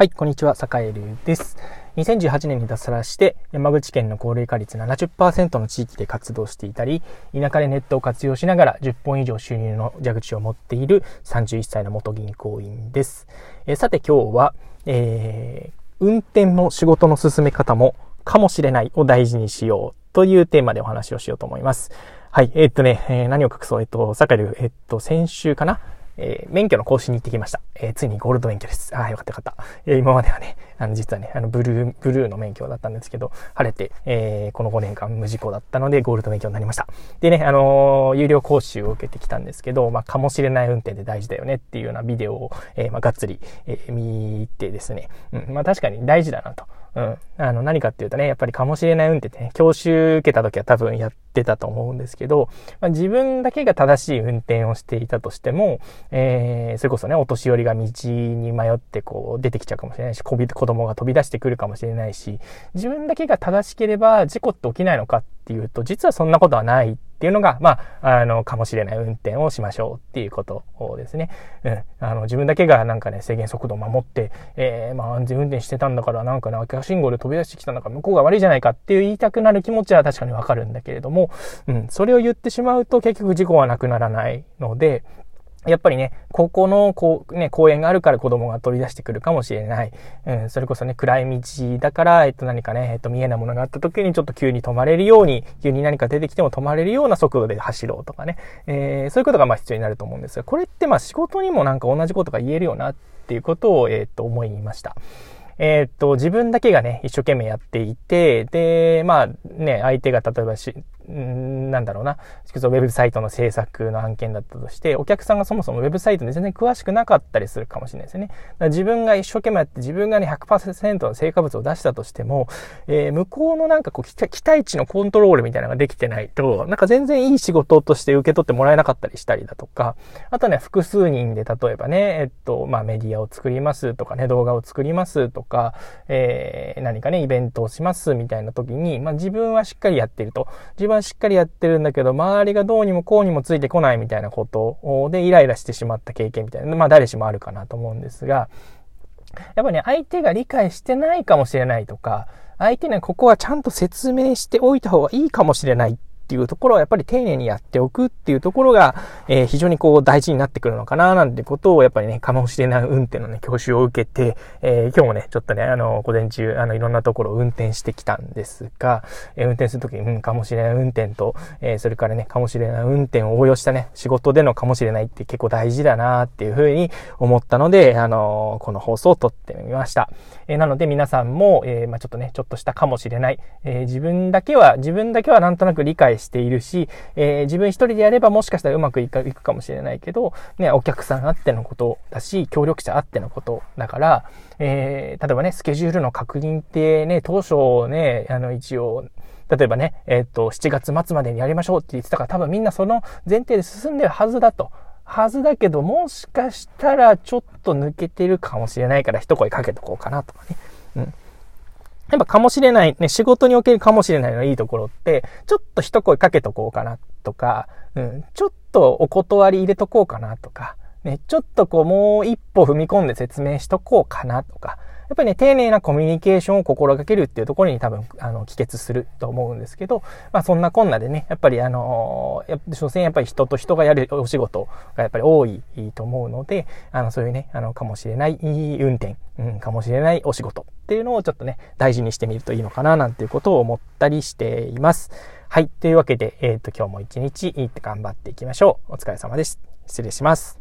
はい、こんにちは、坂井流です。2018年に脱サラして、山口県の高齢化率70%の地域で活動していたり、田舎でネットを活用しながら10本以上収入の蛇口を持っている31歳の元銀行員です。えさて今日は、えー、運転の仕事の進め方もかもしれないを大事にしようというテーマでお話をしようと思います。はい、えー、っとね、えー、何を隠そう、えっと、坂井流、えっと、先週かな？えー、免許の更新に行ってきました。えー、ついにゴールド免許です。ああ、よかったよかった。えー、今まではね、あの、実はね、あの、ブルー、ブルーの免許だったんですけど、晴れて、え、この5年間無事故だったので、ゴールド免許になりました。でね、あの有料講習を受けてきたんですけど、まあ、かもしれない運転で大事だよねっていうようなビデオを、え、まあ、がっつり、え、見てですね、うん、まあ、確かに大事だなと。うん。あの、何かっていうとね、やっぱりかもしれない運転ってね、教習受けた時は多分やってたと思うんですけど、まあ、自分だけが正しい運転をしていたとしても、えー、それこそね、お年寄りが道に迷ってこう出てきちゃうかもしれないし、子供が飛び出してくるかもしれないし、自分だけが正しければ事故って起きないのかっていうと、実はそんなことはないっっていうのが、まあ、あの、かもしれない運転をしましょうっていうことをですね。うん。あの、自分だけがなんかね、制限速度を守って、えー、まあ、安全運転してたんだから、なんかね、赤信号で飛び出してきたんだから、向こうが悪いじゃないかっていう言いたくなる気持ちは確かにわかるんだけれども、うん、それを言ってしまうと結局事故はなくならないので、やっぱりね、ここの、こう、ね、公園があるから子供が飛び出してくるかもしれない。うん、それこそね、暗い道だから、えっと何かね、えっと見えないものがあった時にちょっと急に止まれるように、急に何か出てきても止まれるような速度で走ろうとかね。えー、そういうことがまあ必要になると思うんですが、これってまあ仕事にもなんか同じことが言えるよなっていうことを、えっと思いました。えー、っと、自分だけがね、一生懸命やっていて、で、まあね、相手が例えばし、なんだろうな、ウェブサイトの制作の案件だったとして、お客さんがそもそもウェブサイトに全然詳しくなかったりするかもしれないですよね。自分が一生懸命やって、自分がね、100%の成果物を出したとしても、えー、向こうのなんかこう、期待値のコントロールみたいなのができてないと、なんか全然いい仕事として受け取ってもらえなかったりしたりだとか、あとね、複数人で例えばね、えっと、まあメディアを作りますとかね、動画を作りますとか、えー、何かね、イベントをしますみたいな時に、まあ自分はしっかりやってると。自分はしっかりやってるんだけど、周りがどうにもこうにもついてこないみたいなことでイライラしてしまった経験みたいな、まあ誰しもあるかなと思うんですが、やっぱね、相手が理解してないかもしれないとか、相手にはここはちゃんと説明しておいた方がいいかもしれないっっていうところはやっぱり丁寧にやっておくっていうところが、えー、非常にこう大事になってくるのかななんてことをやっぱりね、かもしれない運転のね、教習を受けて、えー、今日もね、ちょっとね、あの、午前中、あの、いろんなところを運転してきたんですが、えー、運転するときに、うん、かもしれない運転と、えそれからね、かもしれない運転を応用したね、仕事でのかもしれないって結構大事だなっていうふうに思ったので、あのこの放送を撮ってみました。えなので皆さんも、えまあ、ちょっとね、ちょっとしたかもしれない、え自分だけは、自分だけはなんとなく理解しているし、えー、自分一人でやればもしかしたらうまくいくかもしれないけど、ね、お客さんあってのことだし、協力者あってのことだから、えー、例えばね、スケジュールの確認ってね、当初ね、あの、一応、例えばね、えっ、ー、と、7月末までにやりましょうって言ってたから、多分みんなその前提で進んでるはずだと。はずだけど、もしかしたらちょっと抜けてるかもしれないから一声かけとこうかなとかね。うん。やっぱかもしれない、ね、仕事におけるかもしれないのいいところって、ちょっと一声かけとこうかなとか、うん、ちょっとお断り入れとこうかなとか、ね、ちょっとこうもう一歩踏み込んで説明しとこうかなとか、っぱりね、丁寧なコミュニケーションを心がけるっていうところに多分、あの、帰結すると思うんですけど、まあそんなこんなでね、やっぱりあの、や所詮やっぱり人と人がやるお仕事がやっぱり多いと思うので、あの、そういうね、あの、かもしれない運転、うん、かもしれないお仕事っていうのをちょっとね、大事にしてみるといいのかななんていうことを思ったりしています。はい。というわけで、えっ、ー、と、今日も一日頑張っていきましょう。お疲れ様です。失礼します。